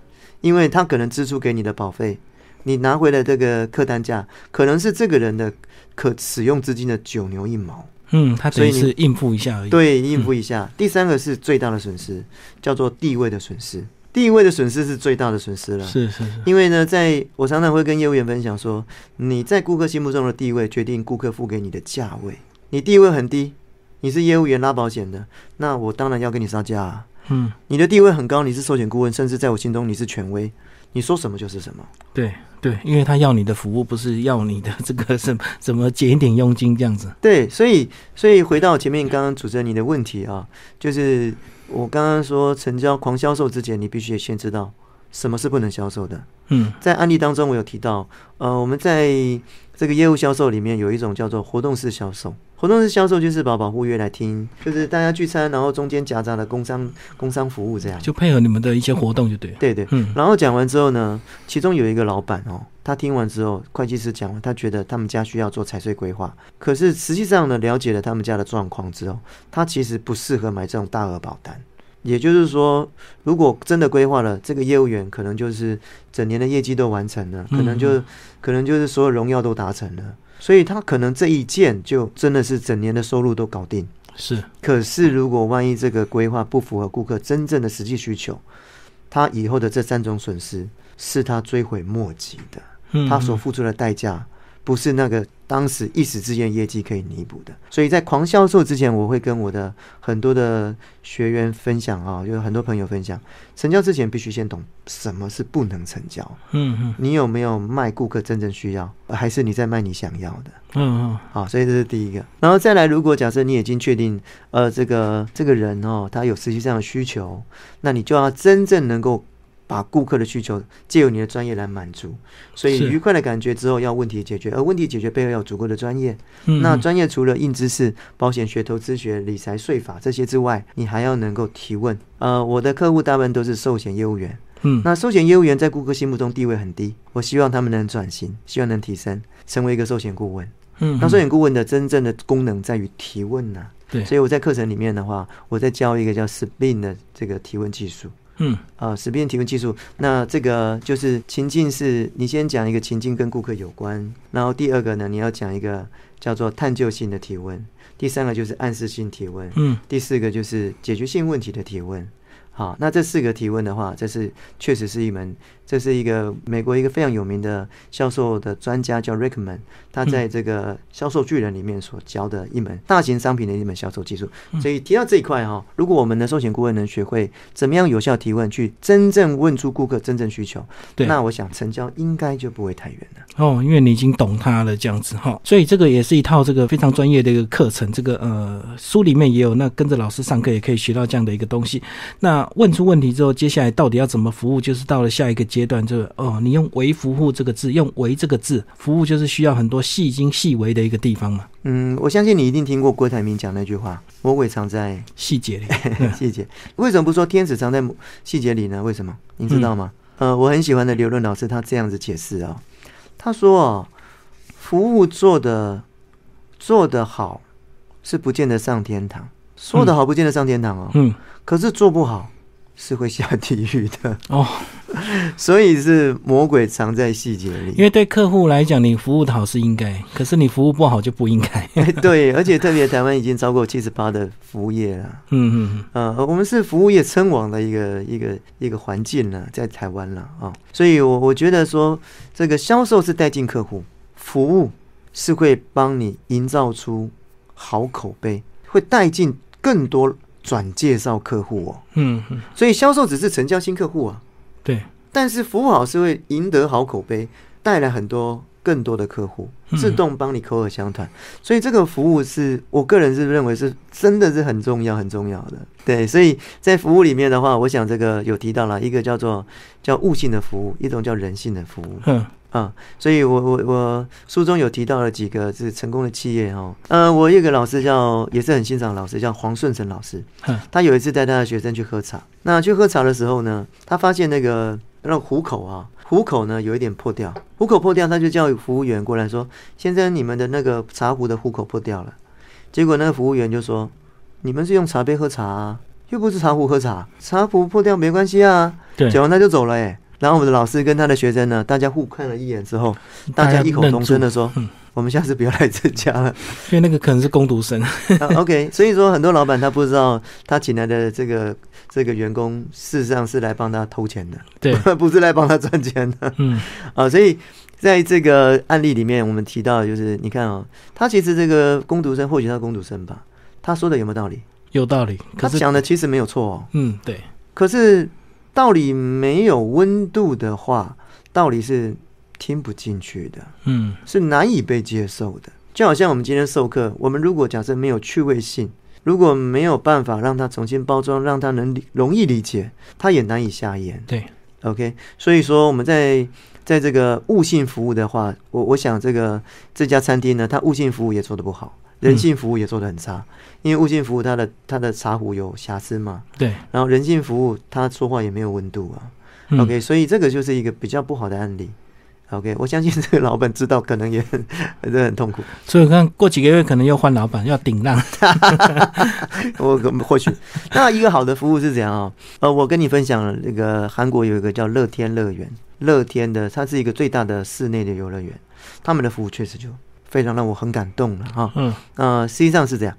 因为他可能支出给你的保费。你拿回来这个客单价，可能是这个人的可使用资金的九牛一毛。嗯，他所以是应付一下而已。对，应付一下。第三个是最大的损失，叫做地位的损失。地位的损失是最大的损失了。是是是。因为呢，在我常常会跟业务员分享说，你在顾客心目中的地位，决定顾客付给你的价位。你地位很低，你是业务员拉保险的，那我当然要跟你杀价啊。嗯。你的地位很高，你是寿险顾问，甚至在我心中你是权威。你说什么就是什么，对对，因为他要你的服务，不是要你的 <laughs> 这个什么怎么减一点佣金这样子。对，所以所以回到前面刚刚主持人你的问题啊，就是我刚刚说成交狂销售之前，你必须先知道什么是不能销售的。嗯，在案例当中我有提到，呃，我们在这个业务销售里面有一种叫做活动式销售。活动式销售就是把保护约来听，就是大家聚餐，然后中间夹杂了工商工商服务这样，就配合你们的一些活动就对。对对，嗯。然后讲完之后呢，其中有一个老板哦，他听完之后，会计师讲完，他觉得他们家需要做财税规划，可是实际上呢，了解了他们家的状况之后，他其实不适合买这种大额保单。也就是说，如果真的规划了，这个业务员可能就是整年的业绩都完成了，可能就可能就是所有荣耀都达成了，所以他可能这一件就真的是整年的收入都搞定。是，可是如果万一这个规划不符合顾客真正的实际需求，他以后的这三种损失是他追悔莫及的，他所付出的代价。不是那个当时一时之间业绩可以弥补的，所以在狂销售之前，我会跟我的很多的学员分享啊，有很多朋友分享，成交之前必须先懂什么是不能成交。嗯嗯，你有没有卖顾客真正需要，还是你在卖你想要的？嗯嗯，好，所以这是第一个，然后再来，如果假设你已经确定，呃，这个这个人哦，他有实际上的需求，那你就要真正能够。把顾客的需求借由你的专业来满足，所以愉快的感觉之后要问题解决，而问题解决背后要足够的专业。那专业除了硬知识、保险学、投资学、理财、税法这些之外，你还要能够提问。呃，我的客户大部分都是寿险业务员，嗯，那寿险业务员在顾客心目中地位很低，我希望他们能转型，希望能提升，成为一个寿险顾问。嗯，那寿险顾问的真正的功能在于提问呢。对，所以我在课程里面的话，我在教一个叫 Spin 的这个提问技术。嗯啊，识别提问技术，那这个就是情境是，你先讲一个情境跟顾客有关，然后第二个呢，你要讲一个叫做探究性的提问，第三个就是暗示性提问，嗯，第四个就是解决性问题的提问。好，那这四个提问的话，这是确实是一门。这是一个美国一个非常有名的销售的专家，叫 Rickman，他在这个销售巨人里面所教的一门大型商品的一门销售技术。所以提到这一块哈，如果我们的寿险顾问能学会怎么样有效提问，去真正问出顾客真正需求，对，那我想成交应该就不会太远了。哦，因为你已经懂他了这样子哈，所以这个也是一套这个非常专业的一个课程。这个呃书里面也有，那跟着老师上课也可以学到这样的一个东西。那问出问题之后，接下来到底要怎么服务，就是到了下一个。阶段，这个哦，你用“为服务”这个字，用“为”这个字，服务就是需要很多细精细微的一个地方嘛。嗯，我相信你一定听过郭台铭讲那句话：“魔鬼藏在细节里。”细节为什么不说天使藏在细节里呢？为什么？你知道吗？呃，我很喜欢的刘润老师他这样子解释啊，他说：“哦，服务做的做得好是不见得上天堂，说得好不见得上天堂哦。嗯，可是做不好。”是会下地狱的哦，<laughs> 所以是魔鬼藏在细节里。因为对客户来讲，你服务的好是应该，可是你服务不好就不应该。对，而且特别台湾已经超过七十八的服务业了。嗯嗯嗯，呃，我们是服务业称王的一个一个一个环境了，在台湾了啊。所以，我我觉得说，这个销售是带进客户，服务是会帮你营造出好口碑，会带进更多。转介绍客户哦，嗯，所以销售只是成交新客户啊，对，但是服务好是会赢得好口碑，带来很多更多的客户，自动帮你口耳相传，所以这个服务是我个人是认为是真的是很重要很重要的，对，所以在服务里面的话，我想这个有提到了一个叫做叫悟性的服务，一种叫人性的服务，嗯。啊，所以我我我书中有提到了几个是成功的企业哦，呃，我有个老师叫也是很欣赏老师叫黄顺成老师，他有一次带他的学生去喝茶，那去喝茶的时候呢，他发现那个那个壶口啊，壶口呢有一点破掉，壶口破掉，他就叫服务员过来说，先生，你们的那个茶壶的壶口破掉了，结果那个服务员就说，你们是用茶杯喝茶，啊，又不是茶壶喝茶，茶壶破掉没关系啊，讲完他就走了哎。然后我们的老师跟他的学生呢，大家互看了一眼之后，大家异口同声的说：“我们下次不要来这家了，<laughs> 因为那个可能是工读生。<laughs> ”OK，所以说很多老板他不知道他请来的这个这个员工事实上是来帮他偷钱的，对，<laughs> 不是来帮他赚钱的。嗯，啊，所以在这个案例里面，我们提到就是你看啊，他其实这个攻读生或许他攻读生吧，他说的有没有道理？有道理，他讲的其实没有错哦。嗯，对，可是。道理没有温度的话，道理是听不进去的，嗯，是难以被接受的。就好像我们今天授课，我们如果假设没有趣味性，如果没有办法让它重新包装，让它能容易理解，它也难以下咽。对，OK。所以说我们在在这个悟性服务的话，我我想这个这家餐厅呢，它悟性服务也做得不好。人性服务也做的很差，因为物性服务它的它的茶壶有瑕疵嘛，对，然后人性服务他说话也没有温度啊，OK，所以这个就是一个比较不好的案例。OK，我相信这个老板知道，可能也 <laughs> 很很痛苦。所以看过几个月可能要换老板，要顶浪。<laughs> 我或许那一个好的服务是怎样啊？呃，我跟你分享，那个韩国有一个叫乐天乐园，乐天的它是一个最大的室内的游乐园，他们的服务确实就非常让我很感动了哈。嗯，呃，实际上是这样。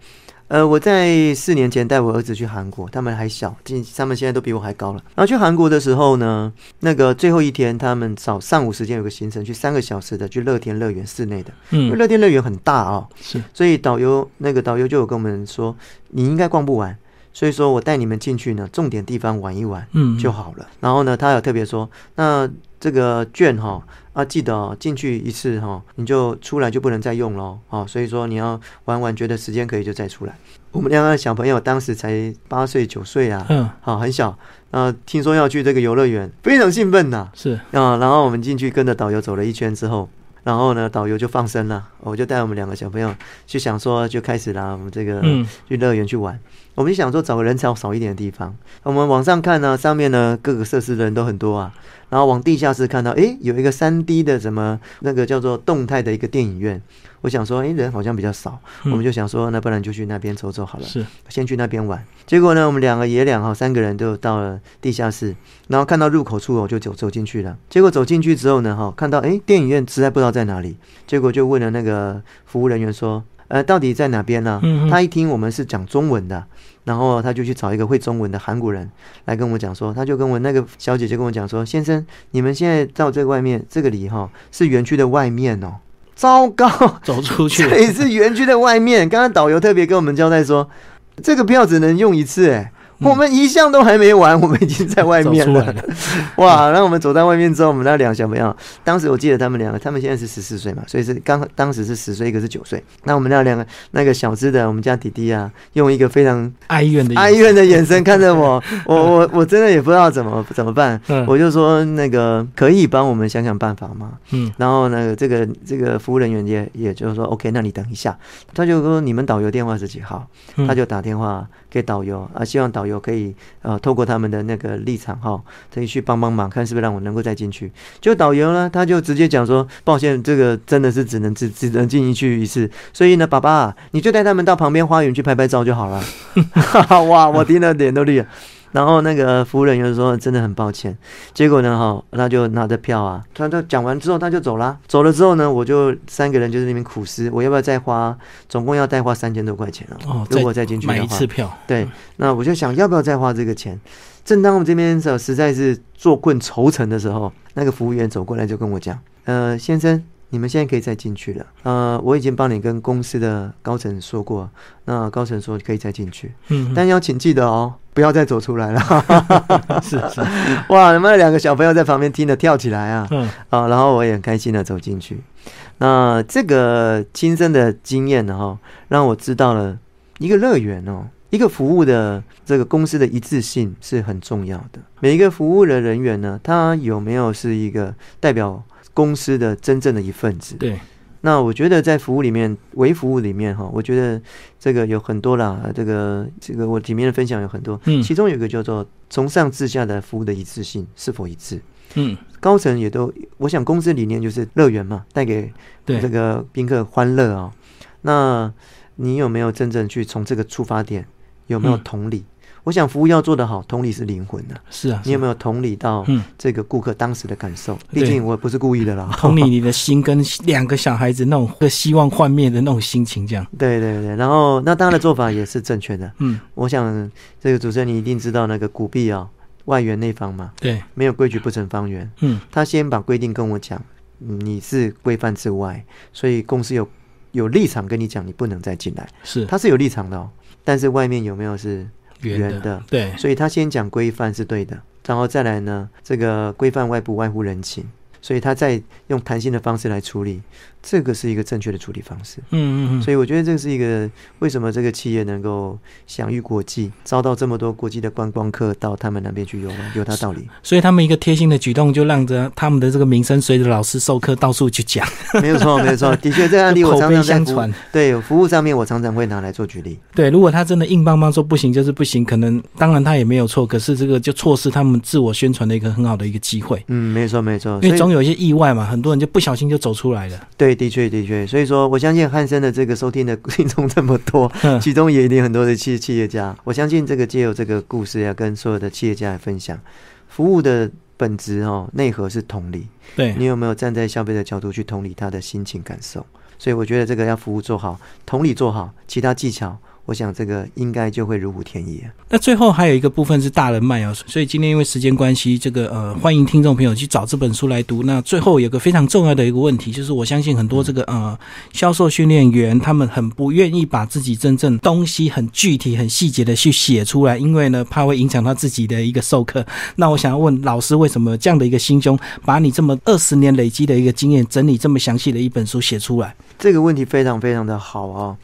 呃，我在四年前带我儿子去韩国，他们还小，今他们现在都比我还高了。然后去韩国的时候呢，那个最后一天，他们早上午时间有个行程，去三个小时的去乐天乐园室内的，嗯，因为乐天乐园很大啊，是，所以导游那个导游就有跟我们说，你应该逛不完，所以说我带你们进去呢，重点地方玩一玩，嗯，就好了。然后呢，他有特别说，那这个券哈。啊，记得哦进去一次哈，你就出来就不能再用了。哦，所以说你要玩完，觉得时间可以就再出来。我们两个小朋友当时才八岁九岁啊，嗯，好很小。啊，听说要去这个游乐园，非常兴奋呐。是啊，然后我们进去跟着导游走了一圈之后，然后呢，导游就放生了，我就带我们两个小朋友去想说就开始啦，我们这个去乐园去玩。我们就想说找个人潮少一点的地方。我们往上看呢，上面呢各个设施的人都很多啊。然后往地下室看到，哎，有一个三 D 的什么那个叫做动态的一个电影院。我想说，哎，人好像比较少，我们就想说，那不然就去那边走走好了。是，先去那边玩。结果呢，我们两个爷俩哈，三个人都到了地下室，然后看到入口处，我就走走进去了。结果走进去之后呢，哈，看到哎，电影院实在不知道在哪里。结果就问了那个服务人员说，呃，到底在哪边呢？他一听我们是讲中文的。然后他就去找一个会中文的韩国人来跟我讲说，他就跟我那个小姐姐跟我讲说，先生，你们现在到这个外面这个里哈是园区的外面哦，糟糕，走出去，<laughs> 这里是园区的外面。刚刚导游特别跟我们交代说，这个票只能用一次，哎。我们一项都还没完，我们已经在外面了。<laughs> 哇！然后我们走到外面之后，我们那两个小朋友，当时我记得他们两个，他们现在是十四岁嘛，所以是刚当时是十岁，一个是九岁。那我们那两个那个小只的，我们家弟弟啊，用一个非常哀怨的哀怨的眼神看着我，<laughs> 我我我真的也不知道怎么怎么办。我就说那个可以帮我们想想办法吗？嗯。然后那个这个这个服务人员也也就是说 OK，那你等一下。他就说你们导游电话是几号？他就打电话给导游啊，希望导游。可以呃，透过他们的那个立场哈，可以去帮帮忙，看是不是让我能够再进去。就导游呢，他就直接讲说：“抱歉，这个真的是只能只只能进进去一次。所以呢，爸爸，你就带他们到旁边花园去拍拍照就好了。<laughs> ”哇，我听了脸都绿了。然后那个服务人员说：“真的很抱歉。”结果呢，哈，他就拿着票啊，他他讲完之后他就走了。走了之后呢，我就三个人就在那边苦思，我要不要再花？总共要再花三千多块钱啊！哦，如果再进去买一次票，对，那我就想要不要再花这个钱？正当我这边实实在是坐困愁城的时候，那个服务员走过来就跟我讲：“呃，先生。”你们现在可以再进去了。呃，我已经帮你跟公司的高层说过，那高层说可以再进去。嗯，但要请记得哦，不要再走出来了。是 <laughs> 是，<laughs> 哇，你们两个小朋友在旁边听着跳起来啊。嗯啊，然后我也很开心的走进去。那这个亲身的经验呢，哈，让我知道了一个乐园哦，一个服务的这个公司的一致性是很重要的。每一个服务的人员呢，他有没有是一个代表？公司的真正的一份子。对，那我觉得在服务里面，微服务里面哈，我觉得这个有很多啦。这个这个我里面的分享有很多，嗯，其中有一个叫做从上至下的服务的一致性是否一致？嗯，高层也都，我想公司理念就是乐园嘛，带给这个宾客欢乐啊。那你有没有真正去从这个出发点，有没有同理？我想服务要做得好，同理是灵魂的。是啊，你有没有同理到这个顾客当时的感受？毕竟我不是故意的啦。<laughs> 同理你的心跟两个小孩子那种希望幻灭的那种心情，这样。对对对，然后那他的做法也是正确的。嗯，我想这个主持人你一定知道那个古币啊，外圆内方嘛。对，没有规矩不成方圆。嗯，他先把规定跟我讲，你是规范之外，所以公司有有立场跟你讲，你不能再进来。是，他是有立场的哦，但是外面有没有是？圆的，对，所以他先讲规范是对的，然后再来呢，这个规范外不外乎人情，所以他再用弹性的方式来处理。这个是一个正确的处理方式。嗯嗯嗯。所以我觉得这是一个为什么这个企业能够享誉国际，招到这么多国际的观光客到他们那边去游玩，有它道理。所以他们一个贴心的举动，就让着他们的这个名声随着老师授课到处去讲。没有错，没有错，<laughs> 的确这个案例我常常相传。对服务上面，我常常会拿来做举例。对，如果他真的硬邦邦说不行就是不行，可能当然他也没有错，可是这个就错失他们自我宣传的一个很好的一个机会。嗯，没错没错。因为总有。有一些意外嘛，很多人就不小心就走出来了。对，的确的确，所以说我相信汉森的这个收听的 <laughs> 听众这么多，其中也一定很多的企企业家。我相信这个借由这个故事要跟所有的企业家来分享，服务的本质哦，内核是同理。对你有没有站在消费者角度去同理他的心情感受？所以我觉得这个要服务做好，同理做好，其他技巧。我想这个应该就会如虎添翼啊。那最后还有一个部分是大人脉哦，所以今天因为时间关系，这个呃，欢迎听众朋友去找这本书来读。那最后有个非常重要的一个问题，就是我相信很多这个呃销售训练员他们很不愿意把自己真正东西很具体、很细节的去写出来，因为呢怕会影响他自己的一个授课。那我想要问老师，为什么这样的一个心胸，把你这么二十年累积的一个经验，整理这么详细的一本书写出来？这个问题非常非常的好啊。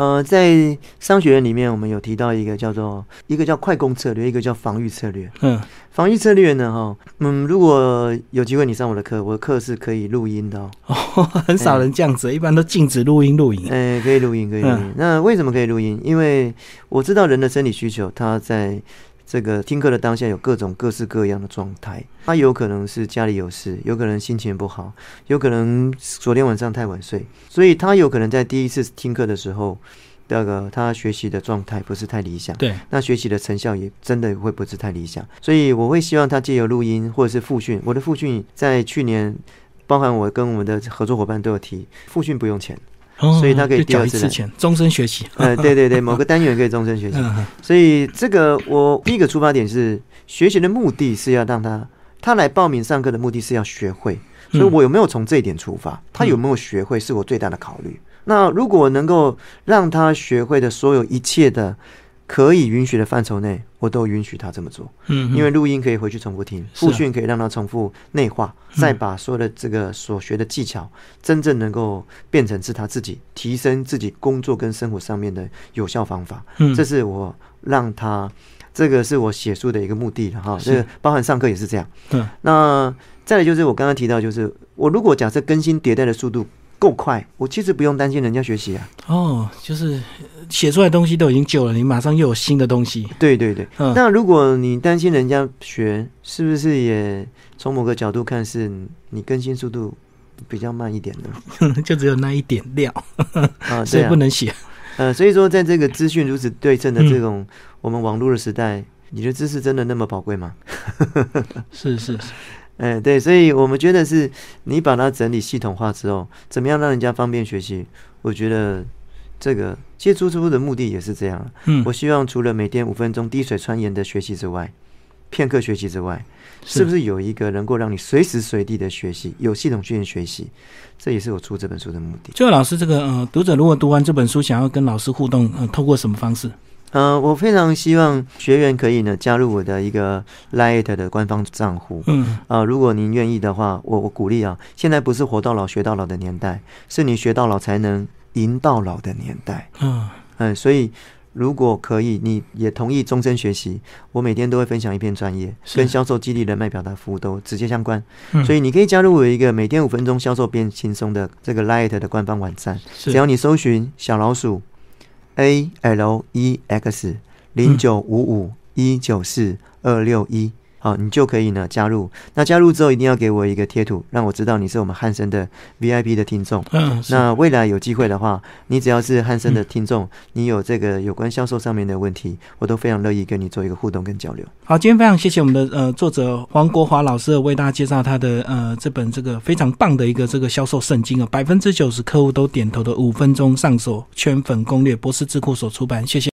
呃，在商学院里面，我们有提到一个叫做一个叫快攻策略，一个叫防御策略。嗯，防御策略呢，哈，嗯，如果有机会你上我的课，我的课是可以录音的哦。<laughs> 很少人这样子，一般都禁止录音录影。哎，可以录音，可以录音。那为什么可以录音？因为我知道人的生理需求，他在。这个听课的当下有各种各式各样的状态，他有可能是家里有事，有可能心情不好，有可能昨天晚上太晚睡，所以他有可能在第一次听课的时候，第二个他学习的状态不是太理想，对，那学习的成效也真的会不是太理想，所以我会希望他借由录音或者是复训，我的复训在去年，包含我跟我们的合作伙伴都有提，复训不用钱。所以他可以第二次钱，终身学习。呃，<laughs> 对对对，某个单元可以终身学习。所以这个我第一个出发点是学习的目的是要让他，他来报名上课的目的是要学会。所以我有没有从这一点出发？他有没有学会是我最大的考虑。那如果能够让他学会的所有一切的。可以允许的范畴内，我都允许他这么做。嗯，因为录音可以回去重复听，复训可以让他重复内化，再把所有的这个所学的技巧，真正能够变成是他自己提升自己工作跟生活上面的有效方法。嗯，这是我让他，这个是我写书的一个目的了哈。这个包含上课也是这样。对，那再来就是我刚刚提到，就是我如果假设更新迭代的速度。够快，我其实不用担心人家学习啊。哦，就是写出来东西都已经旧了，你马上又有新的东西。对对对，那如果你担心人家学，是不是也从某个角度看，是你更新速度比较慢一点呢？<laughs> 就只有那一点料 <laughs> 啊，所以不能写。呃，所以说，在这个资讯如此对称的这种我们网络的时代，你的知识真的那么宝贵吗？是 <laughs> 是是。哎，对，所以我们觉得是你把它整理系统化之后，怎么样让人家方便学习？我觉得这个接触之后的目的也是这样。嗯，我希望除了每天五分钟滴水穿岩的学习之外，片刻学习之外，是不是有一个能够让你随时随地的学习，有系统训练学习？这也是我出这本书的目的。最后，老师，这个呃，读者如果读完这本书，想要跟老师互动，呃，透过什么方式？嗯，我非常希望学员可以呢加入我的一个 Light 的官方账户。嗯，啊，如果您愿意的话，我我鼓励啊。现在不是活到老学到老的年代，是你学到老才能赢到老的年代。嗯嗯，所以如果可以，你也同意终身学习，我每天都会分享一篇专业，跟销售、激励、人脉表达、服务都直接相关。所以你可以加入我一个每天五分钟销售变轻松的这个 Light 的官方网站，只要你搜寻小老鼠。A L E X 零九五五一九四二六一，好，你就可以呢加入。那加入之后，一定要给我一个贴图，让我知道你是我们汉森的 V I P 的听众。嗯，那未来有机会的话，你只要是汉森的听众，你有这个有关销售上面的问题，我都非常乐意跟你做一个互动跟交流。好，今天非常谢谢我们的呃作者黄国华老师为大家介绍他的呃这本这个非常棒的一个这个销售圣经啊，百分之九十客户都点头的五分钟上手圈粉攻略，博士智库所出版。谢谢。